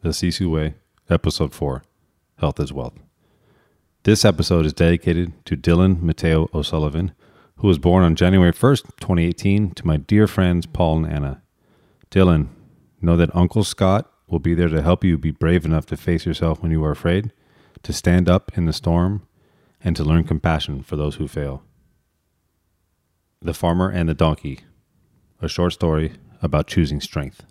The Sisu Way, Episode 4 Health is Wealth. This episode is dedicated to Dylan Mateo O'Sullivan, who was born on January 1st, 2018, to my dear friends Paul and Anna. Dylan, know that Uncle Scott will be there to help you be brave enough to face yourself when you are afraid, to stand up in the storm, and to learn compassion for those who fail. The Farmer and the Donkey, a short story about choosing strength.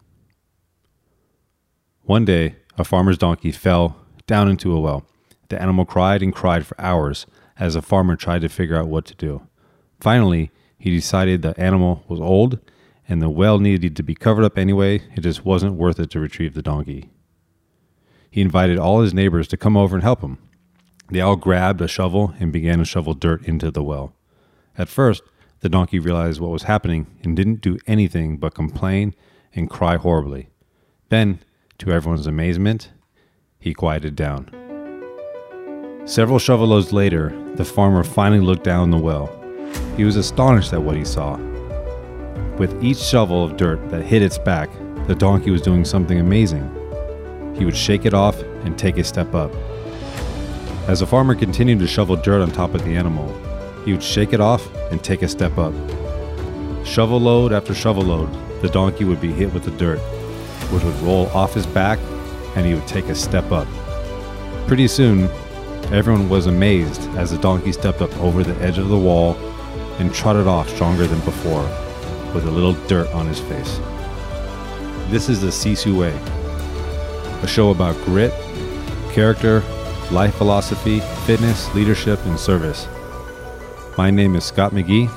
One day, a farmer's donkey fell down into a well. The animal cried and cried for hours as the farmer tried to figure out what to do. Finally, he decided the animal was old and the well needed to be covered up anyway. It just wasn't worth it to retrieve the donkey. He invited all his neighbors to come over and help him. They all grabbed a shovel and began to shovel dirt into the well. At first, the donkey realized what was happening and didn't do anything but complain and cry horribly. Then to everyone's amazement, he quieted down. Several shovelloads later, the farmer finally looked down the well. He was astonished at what he saw. With each shovel of dirt that hit its back, the donkey was doing something amazing. He would shake it off and take a step up. As the farmer continued to shovel dirt on top of the animal, he would shake it off and take a step up. Shovel load after shovel load, the donkey would be hit with the dirt which would roll off his back and he would take a step up. Pretty soon, everyone was amazed as the donkey stepped up over the edge of the wall and trotted off stronger than before, with a little dirt on his face. This is the Sisu Way, a show about grit, character, life philosophy, fitness, leadership, and service. My name is Scott McGee.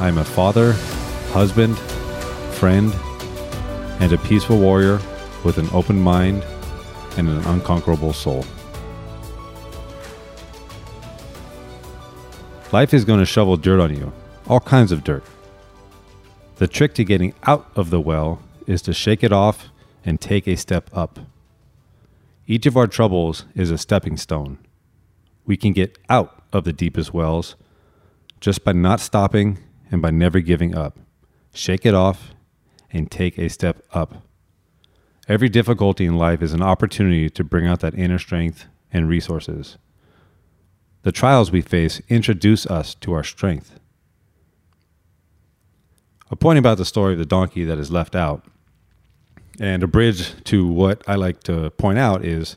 I am a father, husband, friend, and a peaceful warrior with an open mind and an unconquerable soul. Life is going to shovel dirt on you, all kinds of dirt. The trick to getting out of the well is to shake it off and take a step up. Each of our troubles is a stepping stone. We can get out of the deepest wells just by not stopping and by never giving up. Shake it off and take a step up. Every difficulty in life is an opportunity to bring out that inner strength and resources. The trials we face introduce us to our strength. A point about the story of the donkey that is left out, and a bridge to what I like to point out is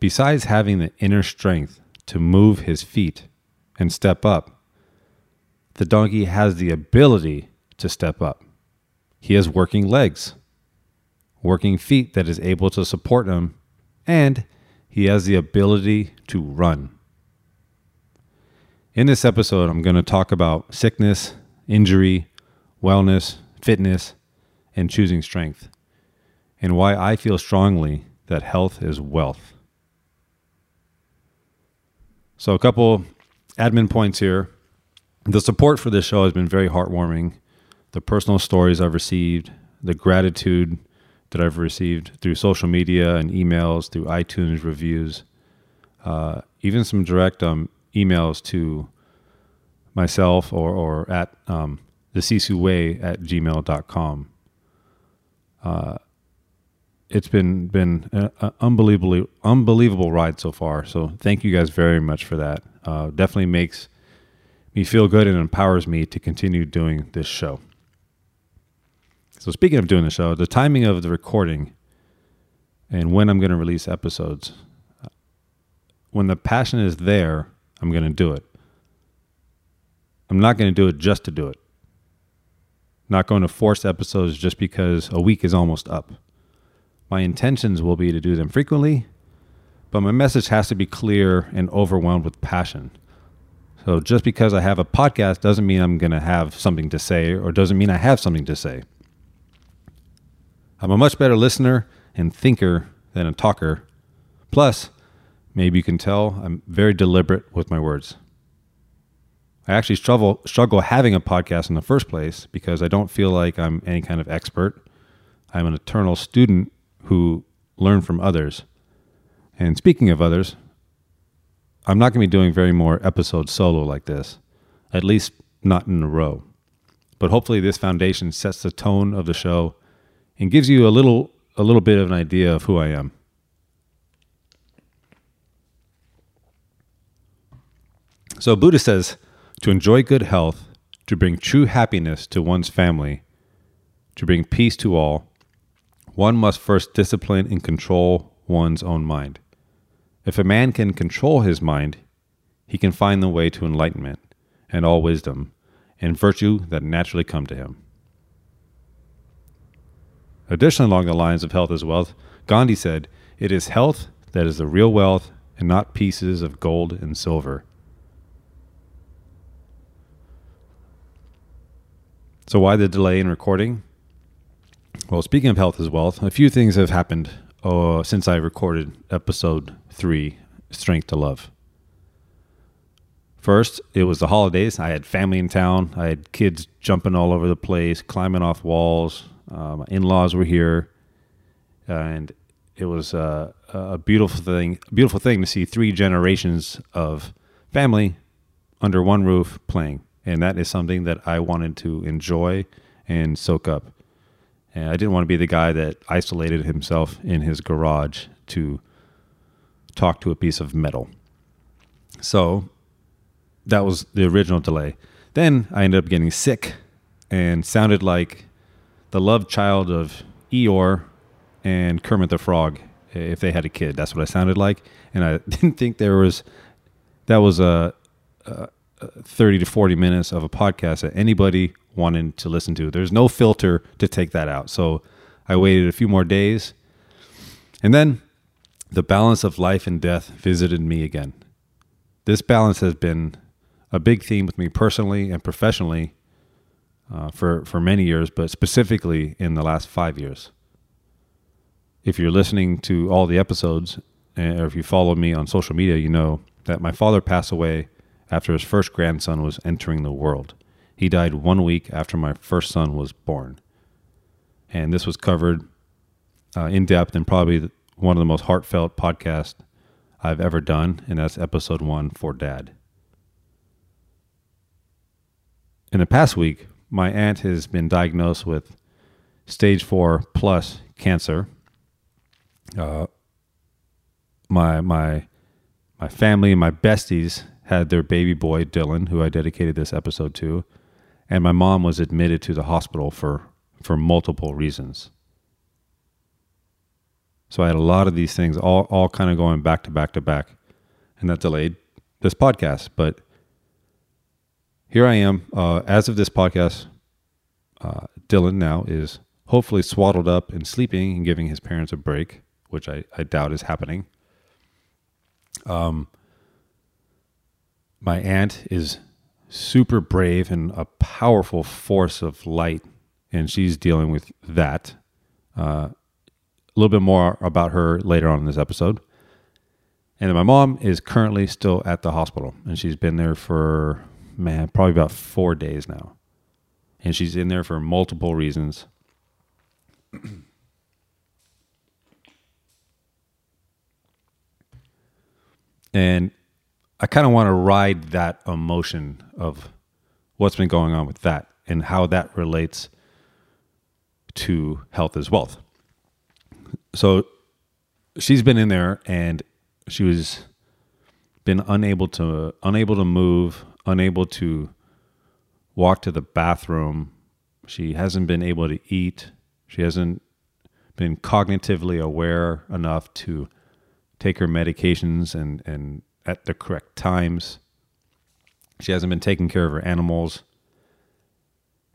besides having the inner strength to move his feet and step up, the donkey has the ability to step up. He has working legs, working feet that is able to support him, and he has the ability to run. In this episode, I'm going to talk about sickness, injury, wellness, fitness, and choosing strength, and why I feel strongly that health is wealth. So, a couple admin points here. The support for this show has been very heartwarming the personal stories I've received, the gratitude that I've received through social media and emails, through iTunes reviews, uh, even some direct um, emails to myself or, or at um, the Sisu Way at gmail.com. Uh, it's been been an unbelievably unbelievable ride so far. So thank you guys very much for that. Uh, definitely makes me feel good and empowers me to continue doing this show. So speaking of doing the show, the timing of the recording and when I'm going to release episodes, uh, when the passion is there, I'm going to do it. I'm not going to do it just to do it. Not going to force episodes just because a week is almost up. My intentions will be to do them frequently, but my message has to be clear and overwhelmed with passion. So just because I have a podcast doesn't mean I'm going to have something to say or doesn't mean I have something to say. I'm a much better listener and thinker than a talker. Plus, maybe you can tell I'm very deliberate with my words. I actually struggle struggle having a podcast in the first place because I don't feel like I'm any kind of expert. I'm an eternal student who learn from others. And speaking of others, I'm not going to be doing very more episodes solo like this, at least not in a row. But hopefully, this foundation sets the tone of the show and gives you a little a little bit of an idea of who I am. So Buddha says to enjoy good health, to bring true happiness to one's family, to bring peace to all, one must first discipline and control one's own mind. If a man can control his mind, he can find the way to enlightenment and all wisdom and virtue that naturally come to him. Additionally, along the lines of health is wealth, Gandhi said, It is health that is the real wealth and not pieces of gold and silver. So, why the delay in recording? Well, speaking of health as wealth, a few things have happened uh, since I recorded episode three, Strength to Love. First, it was the holidays. I had family in town. I had kids jumping all over the place, climbing off walls. Uh, my in laws were here. And it was uh, a beautiful thing, beautiful thing to see three generations of family under one roof playing and that is something that I wanted to enjoy and soak up. And I didn't want to be the guy that isolated himself in his garage to talk to a piece of metal. So that was the original delay. Then I ended up getting sick and sounded like the love child of Eeyore and Kermit the Frog if they had a kid. That's what I sounded like, and I didn't think there was that was a, a 30 to 40 minutes of a podcast that anybody wanted to listen to. There's no filter to take that out. So I waited a few more days. And then the balance of life and death visited me again. This balance has been a big theme with me personally and professionally uh, for, for many years, but specifically in the last five years. If you're listening to all the episodes, eh, or if you follow me on social media, you know that my father passed away after his first grandson was entering the world. He died one week after my first son was born. And this was covered uh, in depth and probably one of the most heartfelt podcasts I've ever done, and that's episode one for Dad. In the past week, my aunt has been diagnosed with stage four plus cancer. Uh, my my my family and my besties had their baby boy, Dylan, who I dedicated this episode to, and my mom was admitted to the hospital for, for multiple reasons. So I had a lot of these things all, all kind of going back to back to back, and that delayed this podcast. But here I am. Uh, as of this podcast, uh, Dylan now is hopefully swaddled up and sleeping and giving his parents a break, which I, I doubt is happening. Um, my aunt is super brave and a powerful force of light, and she's dealing with that. Uh, a little bit more about her later on in this episode. And my mom is currently still at the hospital, and she's been there for, man, probably about four days now. And she's in there for multiple reasons. and I kind of want to ride that emotion of what's been going on with that and how that relates to health as wealth. So she's been in there and she was been unable to unable to move, unable to walk to the bathroom. She hasn't been able to eat. She hasn't been cognitively aware enough to take her medications and and at the correct times. She hasn't been taking care of her animals.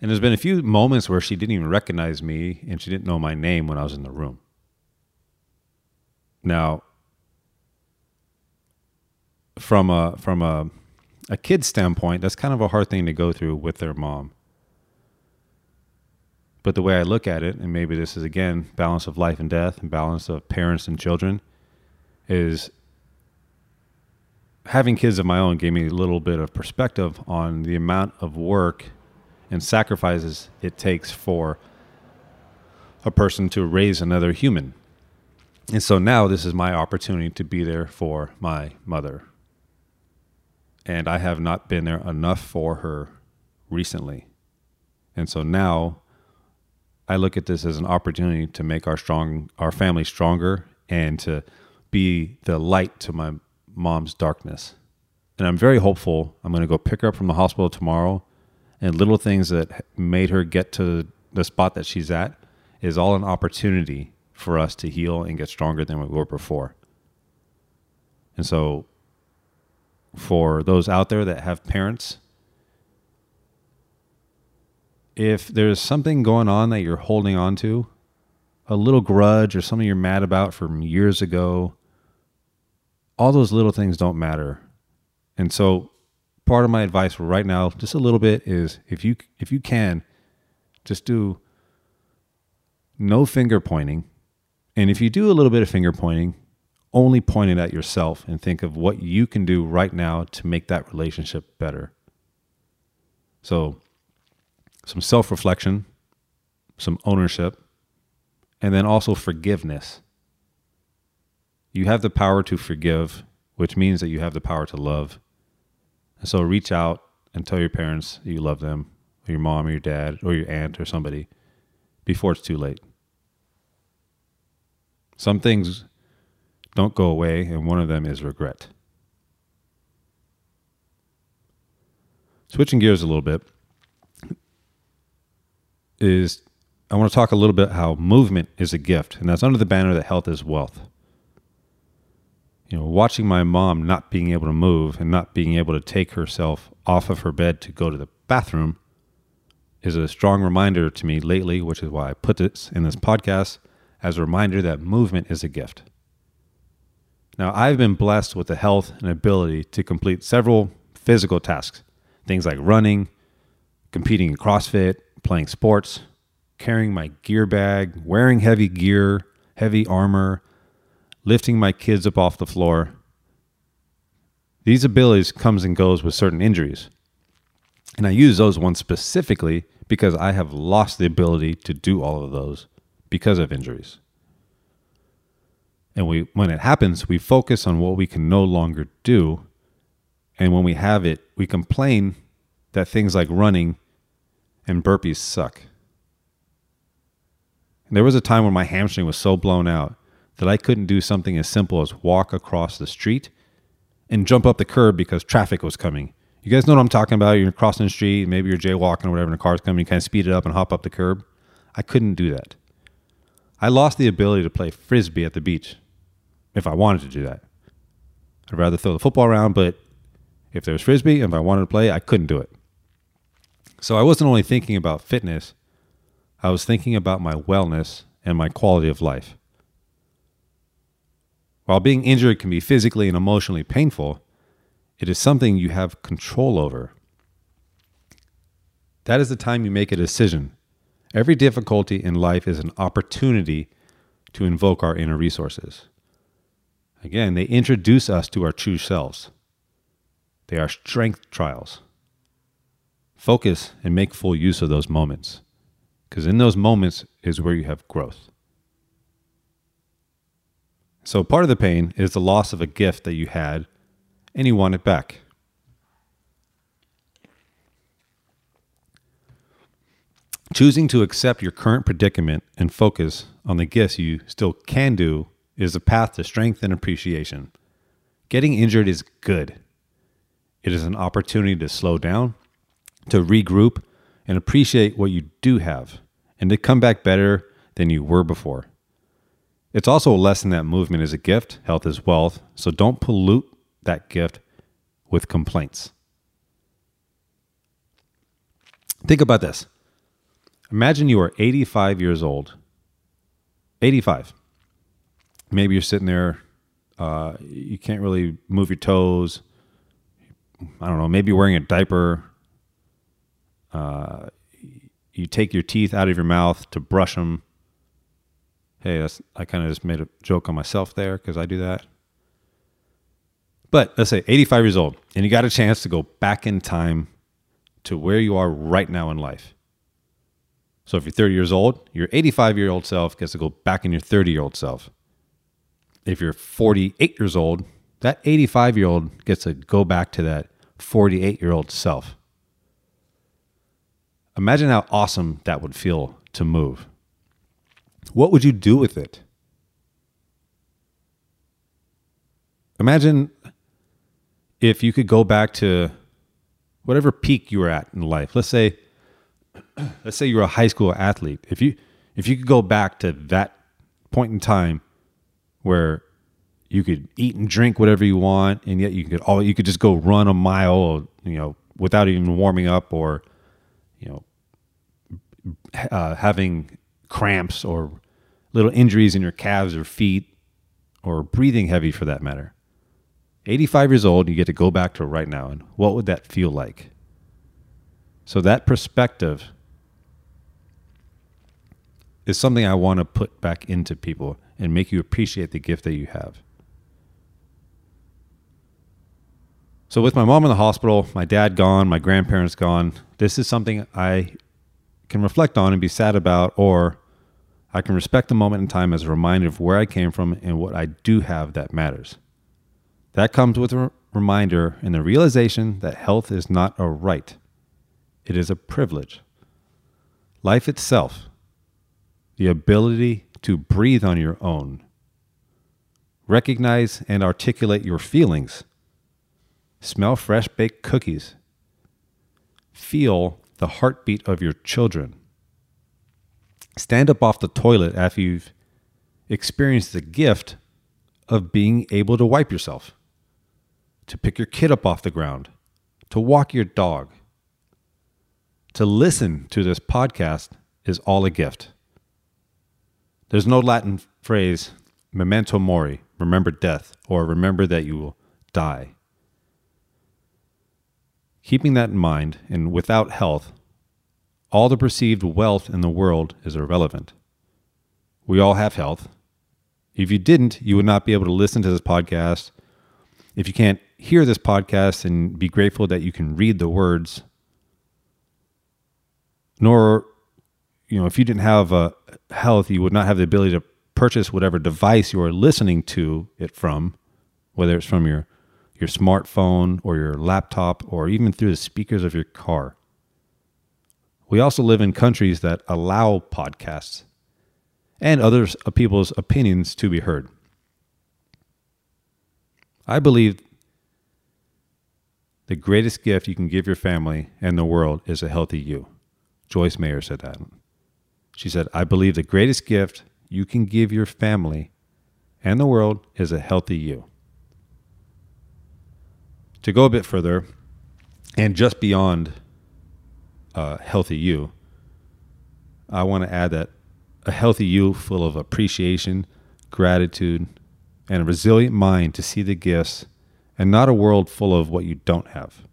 And there's been a few moments where she didn't even recognize me and she didn't know my name when I was in the room. Now, from a from a a kid's standpoint, that's kind of a hard thing to go through with their mom. But the way I look at it, and maybe this is again balance of life and death and balance of parents and children, is having kids of my own gave me a little bit of perspective on the amount of work and sacrifices it takes for a person to raise another human. And so now this is my opportunity to be there for my mother. And I have not been there enough for her recently. And so now I look at this as an opportunity to make our strong our family stronger and to be the light to my mom's darkness. And I'm very hopeful. I'm going to go pick her up from the hospital tomorrow and little things that made her get to the spot that she's at is all an opportunity for us to heal and get stronger than we were before. And so for those out there that have parents if there's something going on that you're holding on to, a little grudge or something you're mad about from years ago, all those little things don't matter. And so part of my advice right now, just a little bit, is if you if you can, just do no finger pointing. And if you do a little bit of finger pointing, only point it at yourself and think of what you can do right now to make that relationship better. So some self reflection, some ownership, and then also forgiveness. You have the power to forgive, which means that you have the power to love. And so reach out and tell your parents that you love them, or your mom, or your dad, or your aunt, or somebody before it's too late. Some things don't go away, and one of them is regret. Switching gears a little bit, is I want to talk a little bit how movement is a gift, and that's under the banner that health is wealth. You know, watching my mom not being able to move and not being able to take herself off of her bed to go to the bathroom is a strong reminder to me lately, which is why I put this in this podcast as a reminder that movement is a gift. Now, I've been blessed with the health and ability to complete several physical tasks, things like running, competing in CrossFit, playing sports, carrying my gear bag, wearing heavy gear, heavy armor, lifting my kids up off the floor. These abilities comes and goes with certain injuries. And I use those ones specifically because I have lost the ability to do all of those because of injuries. And we when it happens, we focus on what we can no longer do. And when we have it, we complain that things like running and burpees suck. And There was a time when my hamstring was so blown out that I couldn't do something as simple as walk across the street and jump up the curb because traffic was coming. You guys know what I'm talking about? You're crossing the street, maybe you're jaywalking or whatever, and a car's coming, you kind of speed it up and hop up the curb. I couldn't do that. I lost the ability to play frisbee at the beach if I wanted to do that. I'd rather throw the football around, but if there was frisbee, if I wanted to play, I couldn't do it. So I wasn't only thinking about fitness, I was thinking about my wellness and my quality of life. While being injured can be physically and emotionally painful, it is something you have control over. That is the time you make a decision. Every difficulty in life is an opportunity to invoke our inner resources. Again, they introduce us to our true selves. They are strength trials focus and make full use of those moments. Because in those moments is where you have growth. So part of the pain is the loss of a gift that you had and you want it back. Choosing to accept your current predicament and focus on the gifts you still can do is a path to strength and appreciation. Getting injured is good. It is an opportunity to slow down to regroup and appreciate what you do have and to come back better than you were before. It's also a lesson that movement is a gift, health is wealth, so don't pollute that gift with complaints. Think about this. Imagine you are 85 years old. 85. Maybe you're sitting there, uh, you can't really move your toes. I don't know, maybe you're wearing a diaper uh, you take your teeth out of your mouth to brush them. Hey, that's, I kind of just made a joke on myself there because I do that. But let's say 85 years old, and you got a chance to go back in time to where you are right now in life. So if you're 30 years old, your 85 year old self gets to go back in your 30 year old self. If you're 48 years old, that 85 year old gets to go back to that 48 year old self. Imagine how awesome that would feel to move. what would you do with it? Imagine if you could go back to whatever peak you were at in life. Let's say let's say you're a high school athlete. If you if you could go back to that point in time where you could eat and drink whatever you want and yet you could all you could just go run a mile, you know, without even warming up or you know uh, having cramps or little injuries in your calves or feet or breathing heavy for that matter. 85 years old, you get to go back to right now. And what would that feel like? So, that perspective is something I want to put back into people and make you appreciate the gift that you have. So, with my mom in the hospital, my dad gone, my grandparents gone, this is something I can reflect on and be sad about, or I can respect the moment in time as a reminder of where I came from and what I do have that matters. That comes with a reminder and the realization that health is not a right, it is a privilege. Life itself, the ability to breathe on your own, recognize and articulate your feelings, smell fresh baked cookies, feel the heartbeat of your children, stand up off the toilet after you've experienced the gift of being able to wipe yourself to pick your kid up off the ground, to walk your dog. To listen to this podcast is all a gift. There's no Latin phrase, memento mori, remember death, or remember that you will die. Keeping that in mind, and without health, all the perceived wealth in the world is irrelevant. We all have health. If you didn't, you would not be able to listen to this podcast. If you can't hear this podcast and be grateful that you can read the words. Nor, you know, if you didn't have a health, you would not have the ability to purchase whatever device you are listening to it from, whether it's from your your smartphone or your laptop or even through the speakers of your car. We also live in countries that allow podcasts and other uh, people's opinions to be heard. I believe the greatest gift you can give your family and the world is a healthy you. Joyce Meyer said that. She said, I believe the greatest gift you can give your family and the world is a healthy you. To go a bit further, and just beyond a healthy you, I want to add that a healthy you full of appreciation, gratitude, and a resilient mind to see the gifts and not a world full of what you don't have.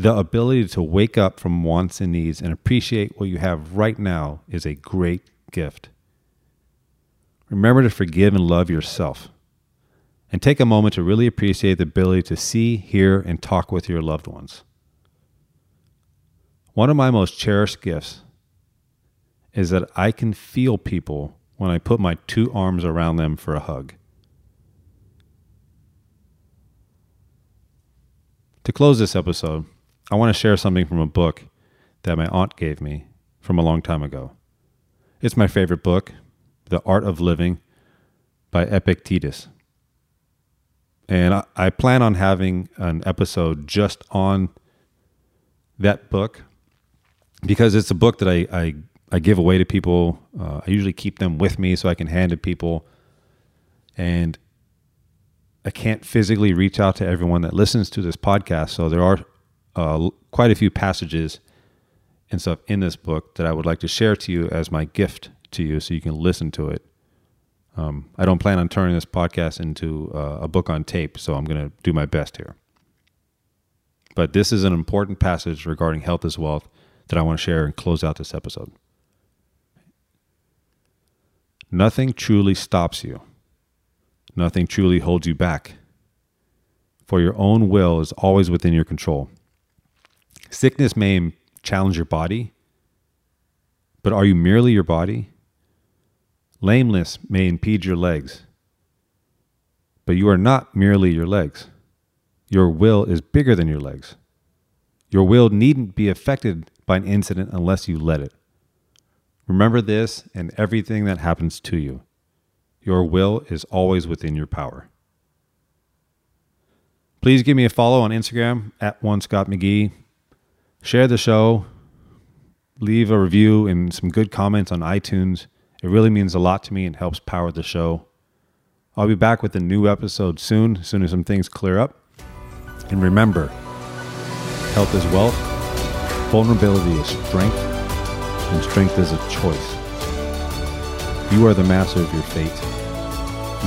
The ability to wake up from wants and needs and appreciate what you have right now is a great gift. Remember to forgive and love yourself. And take a moment to really appreciate the ability to see, hear, and talk with your loved ones. One of my most cherished gifts is that I can feel people when I put my two arms around them for a hug. To close this episode, I want to share something from a book that my aunt gave me from a long time ago. It's my favorite book, The Art of Living by Epictetus. And I, I plan on having an episode just on that book because it's a book that I, I, I give away to people. Uh, I usually keep them with me so I can hand it to people. And I can't physically reach out to everyone that listens to this podcast. So there are uh, quite a few passages and stuff in this book that I would like to share to you as my gift to you so you can listen to it. Um, I don't plan on turning this podcast into uh, a book on tape, so I'm going to do my best here. But this is an important passage regarding health as wealth that I want to share and close out this episode. Nothing truly stops you Nothing truly holds you back, for your own will is always within your control. Sickness may challenge your body, but are you merely your body? Lameness may impede your legs, but you are not merely your legs. Your will is bigger than your legs. Your will needn't be affected by an incident unless you let it. Remember this and everything that happens to you. Your will is always within your power. Please give me a follow on Instagram at one Scott McGee. Share the show. Leave a review and some good comments on iTunes. It really means a lot to me and helps power the show. I'll be back with a new episode soon, as soon as some things clear up. And remember, health is wealth, vulnerability is strength, and strength is a choice. You are the master of your fate.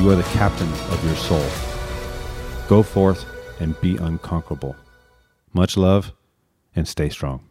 You are the captain of your soul. Go forth and be unconquerable. Much love and stay strong.